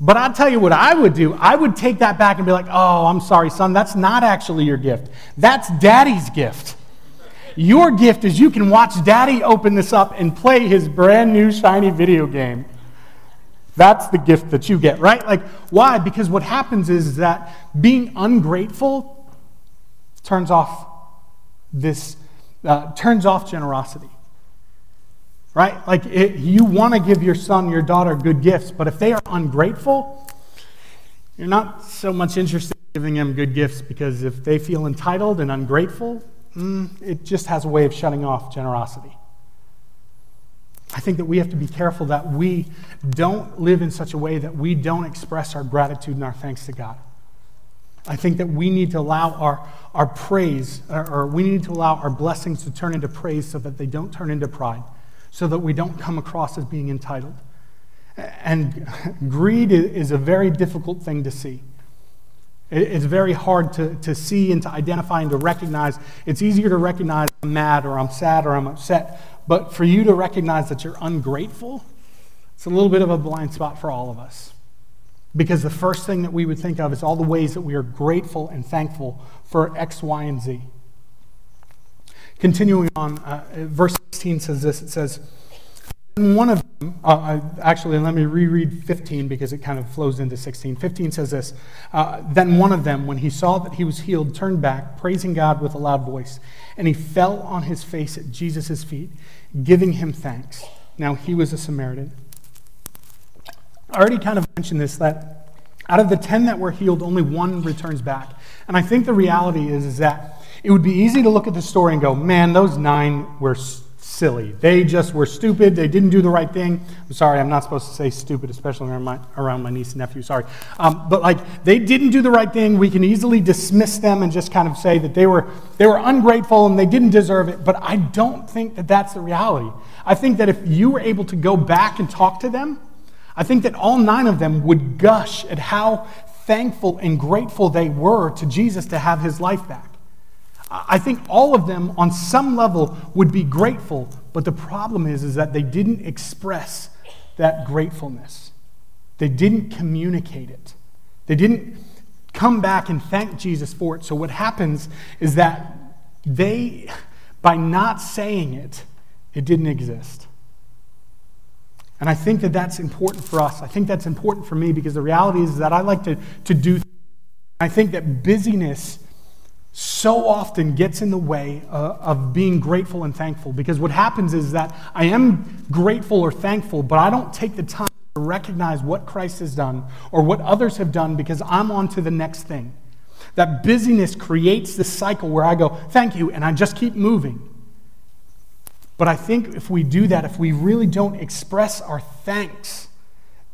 A: but I'll tell you what I would do. I would take that back and be like, oh, I'm sorry, son, that's not actually your gift. That's daddy's gift. Your gift is you can watch daddy open this up and play his brand new shiny video game. That's the gift that you get, right? Like, why? Because what happens is that being ungrateful turns off this, uh, turns off generosity. Right? Like, it, you want to give your son, your daughter good gifts, but if they are ungrateful, you're not so much interested in giving them good gifts because if they feel entitled and ungrateful, mm, it just has a way of shutting off generosity. I think that we have to be careful that we don't live in such a way that we don't express our gratitude and our thanks to God. I think that we need to allow our, our praise, or, or we need to allow our blessings to turn into praise so that they don't turn into pride, so that we don't come across as being entitled. And [LAUGHS] greed is a very difficult thing to see. It's very hard to, to see and to identify and to recognize. It's easier to recognize I'm mad or I'm sad or I'm upset. But for you to recognize that you're ungrateful, it's a little bit of a blind spot for all of us. Because the first thing that we would think of is all the ways that we are grateful and thankful for X, Y, and Z. Continuing on, uh, verse 16 says this it says, one of them, uh, actually, let me reread 15 because it kind of flows into 16. 15 says this uh, Then one of them, when he saw that he was healed, turned back, praising God with a loud voice, and he fell on his face at Jesus' feet, giving him thanks. Now, he was a Samaritan. I already kind of mentioned this that out of the 10 that were healed, only one returns back. And I think the reality is, is that it would be easy to look at the story and go, man, those nine were silly. They just were stupid. They didn't do the right thing. I'm sorry, I'm not supposed to say stupid, especially around my, around my niece and nephew. Sorry. Um, but like, they didn't do the right thing. We can easily dismiss them and just kind of say that they were, they were ungrateful and they didn't deserve it. But I don't think that that's the reality. I think that if you were able to go back and talk to them, I think that all nine of them would gush at how thankful and grateful they were to Jesus to have his life back. I think all of them, on some level, would be grateful, but the problem is, is that they didn't express that gratefulness. They didn't communicate it. They didn't come back and thank Jesus for it. So, what happens is that they, by not saying it, it didn't exist. And I think that that's important for us. I think that's important for me because the reality is that I like to, to do. I think that busyness so often gets in the way uh, of being grateful and thankful because what happens is that I am grateful or thankful, but I don't take the time to recognize what Christ has done or what others have done because I'm on to the next thing. That busyness creates this cycle where I go, thank you, and I just keep moving. But I think if we do that, if we really don't express our thanks,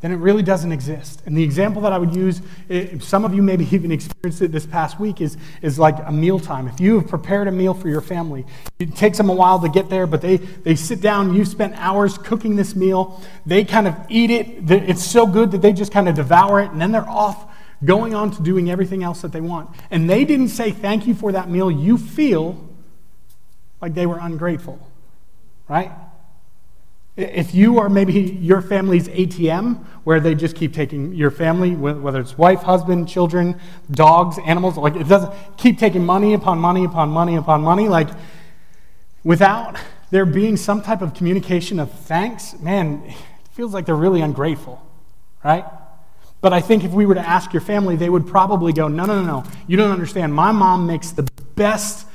A: then it really doesn't exist. And the example that I would use, eh, some of you maybe [LAUGHS] even experienced it this past week, is, is like a mealtime. If you have prepared a meal for your family, it takes them a while to get there, but they, they sit down, you've spent hours cooking this meal, they kind of eat it, it's so good that they just kind of devour it, and then they're off going on to doing everything else that they want. And they didn't say thank you for that meal, you feel like they were ungrateful, right? If you are maybe your family's ATM, where they just keep taking your family, whether it's wife, husband, children, dogs, animals, like it doesn't keep taking money upon money upon money upon money, like without there being some type of communication of thanks, man, it feels like they're really ungrateful, right? But I think if we were to ask your family, they would probably go, no, no, no, no. You don't understand. My mom makes the best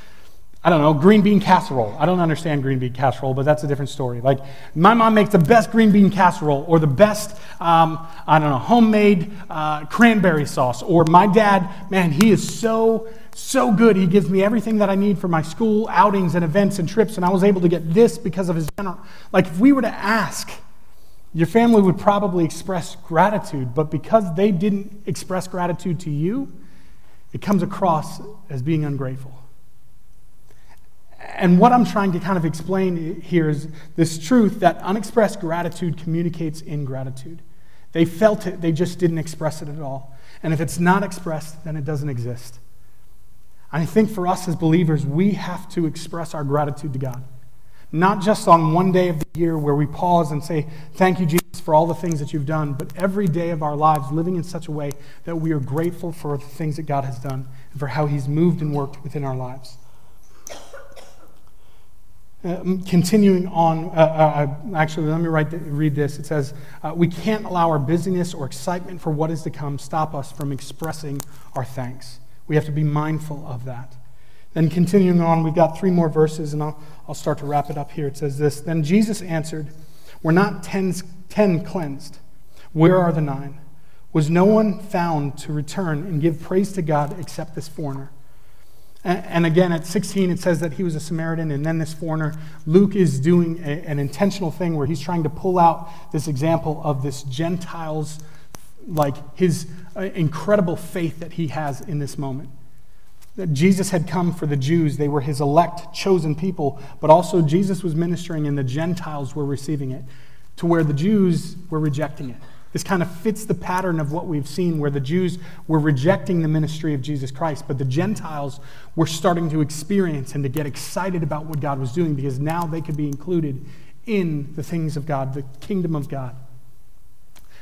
A: I don't know, green bean casserole. I don't understand green bean casserole, but that's a different story. Like, my mom makes the best green bean casserole or the best, um, I don't know, homemade uh, cranberry sauce. Or my dad, man, he is so, so good. He gives me everything that I need for my school outings and events and trips, and I was able to get this because of his general. Like, if we were to ask, your family would probably express gratitude, but because they didn't express gratitude to you, it comes across as being ungrateful. And what I'm trying to kind of explain here is this truth that unexpressed gratitude communicates ingratitude. They felt it, they just didn't express it at all. And if it's not expressed, then it doesn't exist. I think for us as believers, we have to express our gratitude to God. Not just on one day of the year where we pause and say, Thank you, Jesus, for all the things that you've done, but every day of our lives living in such a way that we are grateful for the things that God has done and for how He's moved and worked within our lives. Uh, continuing on, uh, uh, actually, let me the, read this. It says, uh, We can't allow our busyness or excitement for what is to come stop us from expressing our thanks. We have to be mindful of that. Then, continuing on, we've got three more verses, and I'll, I'll start to wrap it up here. It says this Then Jesus answered, Were not ten, ten cleansed? Where are the nine? Was no one found to return and give praise to God except this foreigner? And again, at 16, it says that he was a Samaritan and then this foreigner. Luke is doing a, an intentional thing where he's trying to pull out this example of this Gentiles, like his uh, incredible faith that he has in this moment. That Jesus had come for the Jews, they were his elect, chosen people, but also Jesus was ministering and the Gentiles were receiving it, to where the Jews were rejecting it. This kind of fits the pattern of what we've seen, where the Jews were rejecting the ministry of Jesus Christ, but the Gentiles were starting to experience and to get excited about what God was doing because now they could be included in the things of God, the kingdom of God.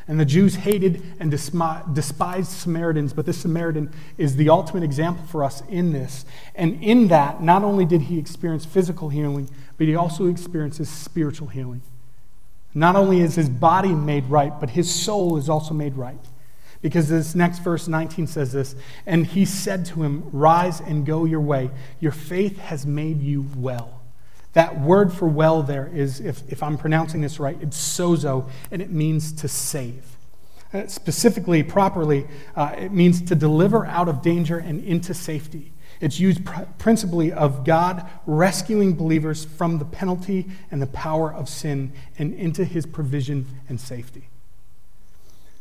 A: And the Jews hated and despised Samaritans, but this Samaritan is the ultimate example for us in this. And in that, not only did he experience physical healing, but he also experiences spiritual healing. Not only is his body made right, but his soul is also made right. Because this next verse 19 says this And he said to him, Rise and go your way. Your faith has made you well. That word for well there is, if, if I'm pronouncing this right, it's sozo, and it means to save. Uh, specifically, properly, uh, it means to deliver out of danger and into safety. It's used pr- principally of God rescuing believers from the penalty and the power of sin and into his provision and safety.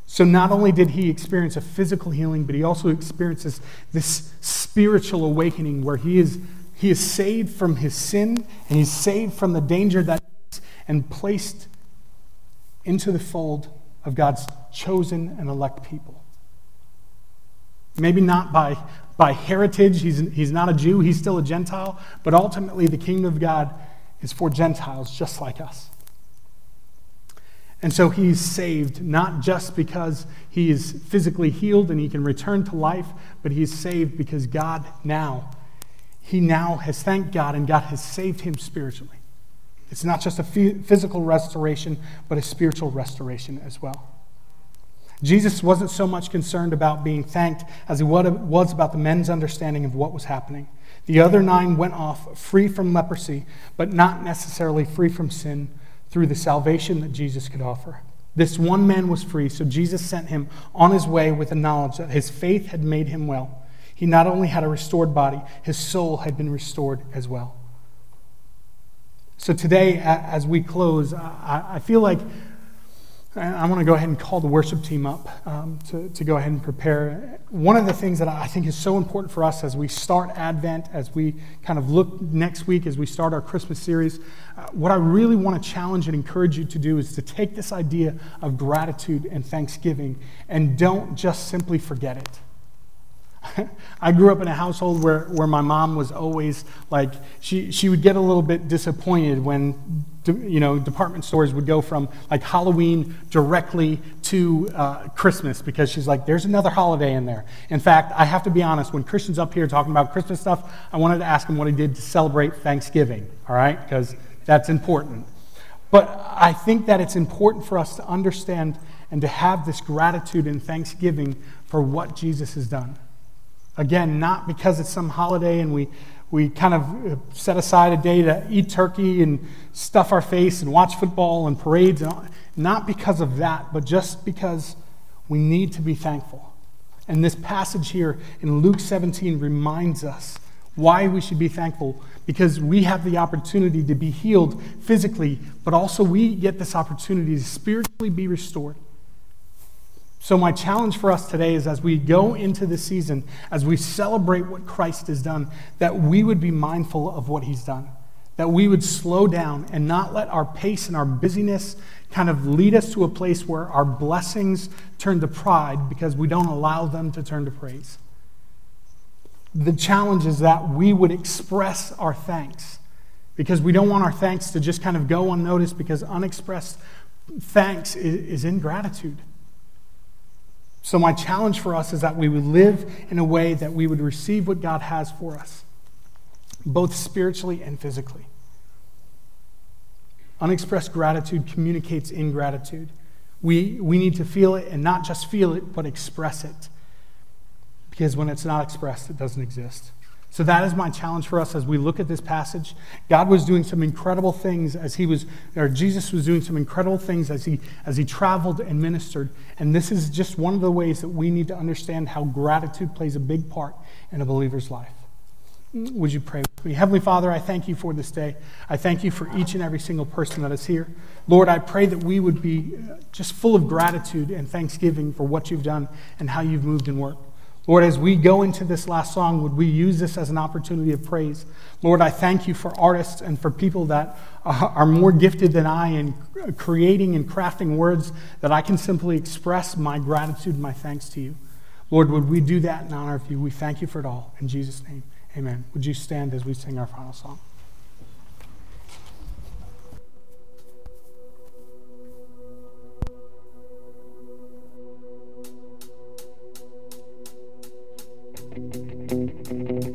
A: So not only did he experience a physical healing, but he also experiences this spiritual awakening where he is, he is saved from his sin and he's saved from the danger that and placed into the fold of God's chosen and elect people. Maybe not by by heritage. He's, he's not a Jew, he's still a Gentile. But ultimately, the kingdom of God is for Gentiles just like us. And so he's saved not just because he is physically healed and he can return to life, but he's saved because God now, he now has thanked God and God has saved him spiritually. It's not just a physical restoration, but a spiritual restoration as well. Jesus wasn't so much concerned about being thanked as he was about the men's understanding of what was happening. The other nine went off free from leprosy, but not necessarily free from sin through the salvation that Jesus could offer. This one man was free, so Jesus sent him on his way with the knowledge that his faith had made him well. He not only had a restored body, his soul had been restored as well. So today, as we close, I feel like I want to go ahead and call the worship team up um, to, to go ahead and prepare. One of the things that I think is so important for us as we start Advent, as we kind of look next week, as we start our Christmas series, uh, what I really want to challenge and encourage you to do is to take this idea of gratitude and thanksgiving and don't just simply forget it. [LAUGHS] I grew up in a household where, where my mom was always like, she, she would get a little bit disappointed when, you know, department stores would go from like Halloween directly to uh, Christmas because she's like, there's another holiday in there. In fact, I have to be honest, when Christian's up here talking about Christmas stuff, I wanted to ask him what he did to celebrate Thanksgiving, all right? Because that's important. But I think that it's important for us to understand and to have this gratitude and thanksgiving for what Jesus has done. Again, not because it's some holiday and we, we kind of uh, set aside a day to eat turkey and stuff our face and watch football and parades. And all. Not because of that, but just because we need to be thankful. And this passage here in Luke 17 reminds us why we should be thankful because we have the opportunity to be healed physically, but also we get this opportunity to spiritually be restored. So, my challenge for us today is as we go into this season, as we celebrate what Christ has done, that we would be mindful of what he's done. That we would slow down and not let our pace and our busyness kind of lead us to a place where our blessings turn to pride because we don't allow them to turn to praise. The challenge is that we would express our thanks because we don't want our thanks to just kind of go unnoticed because unexpressed thanks is ingratitude. So, my challenge for us is that we would live in a way that we would receive what God has for us, both spiritually and physically. Unexpressed gratitude communicates ingratitude. We, we need to feel it and not just feel it, but express it. Because when it's not expressed, it doesn't exist. So that is my challenge for us as we look at this passage. God was doing some incredible things as he was, or Jesus was doing some incredible things as he, as he traveled and ministered. And this is just one of the ways that we need to understand how gratitude plays a big part in a believer's life. Would you pray with me? Heavenly Father, I thank you for this day. I thank you for each and every single person that is here. Lord, I pray that we would be just full of gratitude and thanksgiving for what you've done and how you've moved and worked. Lord, as we go into this last song, would we use this as an opportunity of praise? Lord, I thank you for artists and for people that uh, are more gifted than I in creating and crafting words that I can simply express my gratitude and my thanks to you. Lord, would we do that in honor of you? We thank you for it all. In Jesus' name, amen. Would you stand as we sing our final song?
B: Presence of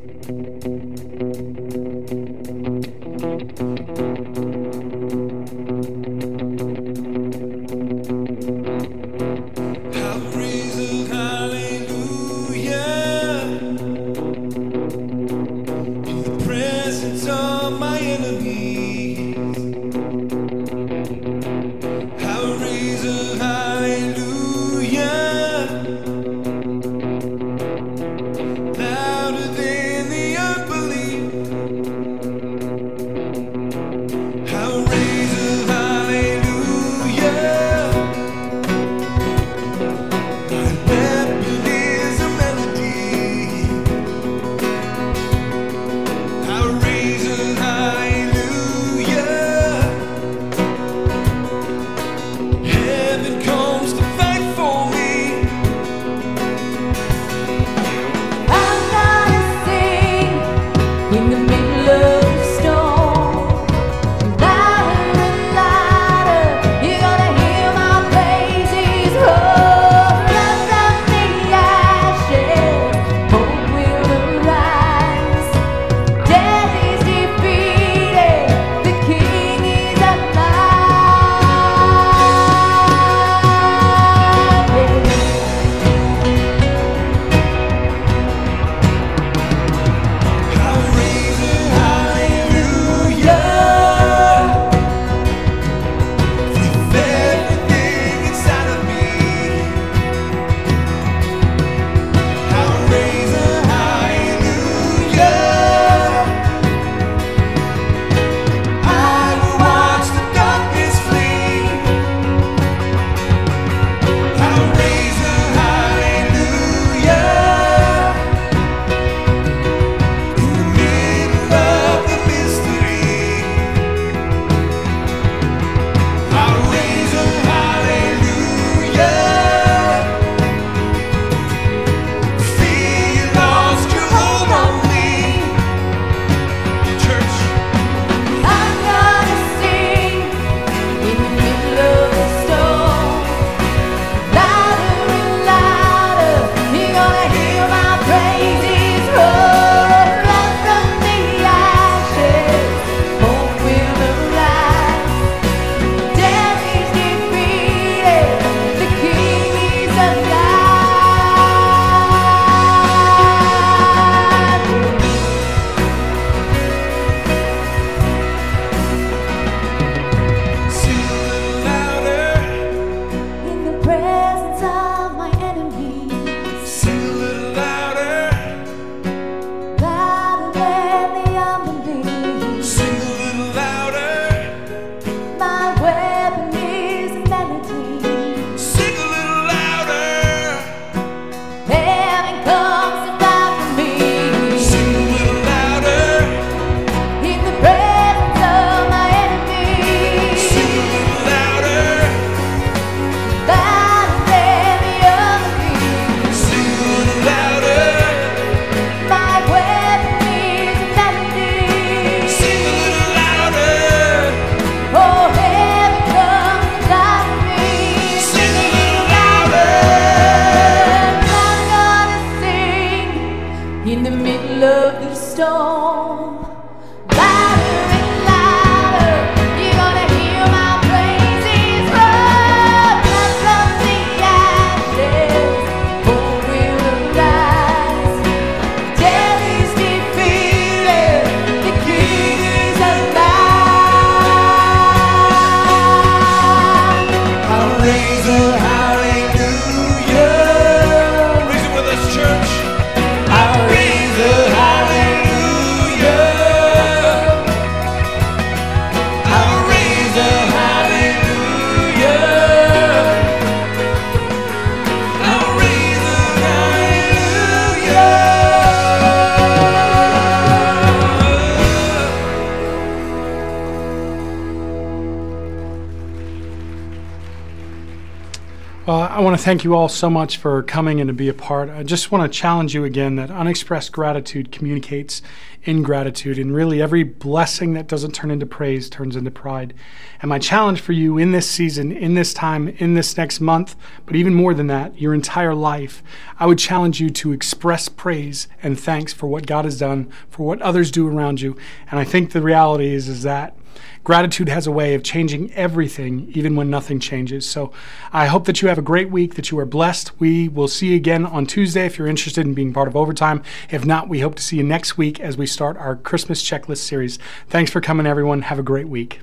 B: want to thank you all so much for coming and to be a part. I just want to challenge you again that unexpressed gratitude communicates ingratitude, and really every blessing that doesn't turn into praise turns into pride. And my challenge for you in this season, in this time, in this next month, but even more than that, your entire life, I would challenge you to express praise and thanks for what God has done, for what others do around you. And I think the reality is, is that Gratitude has a way of changing everything, even when nothing changes. So I hope that you have a great week, that you are blessed. We will see you again on Tuesday if you're interested in being part of Overtime. If not, we hope to see you next week as we start our Christmas checklist series. Thanks for coming, everyone. Have a great week.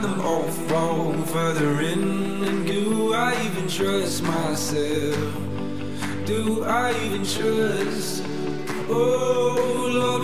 C: Find them all fall further in.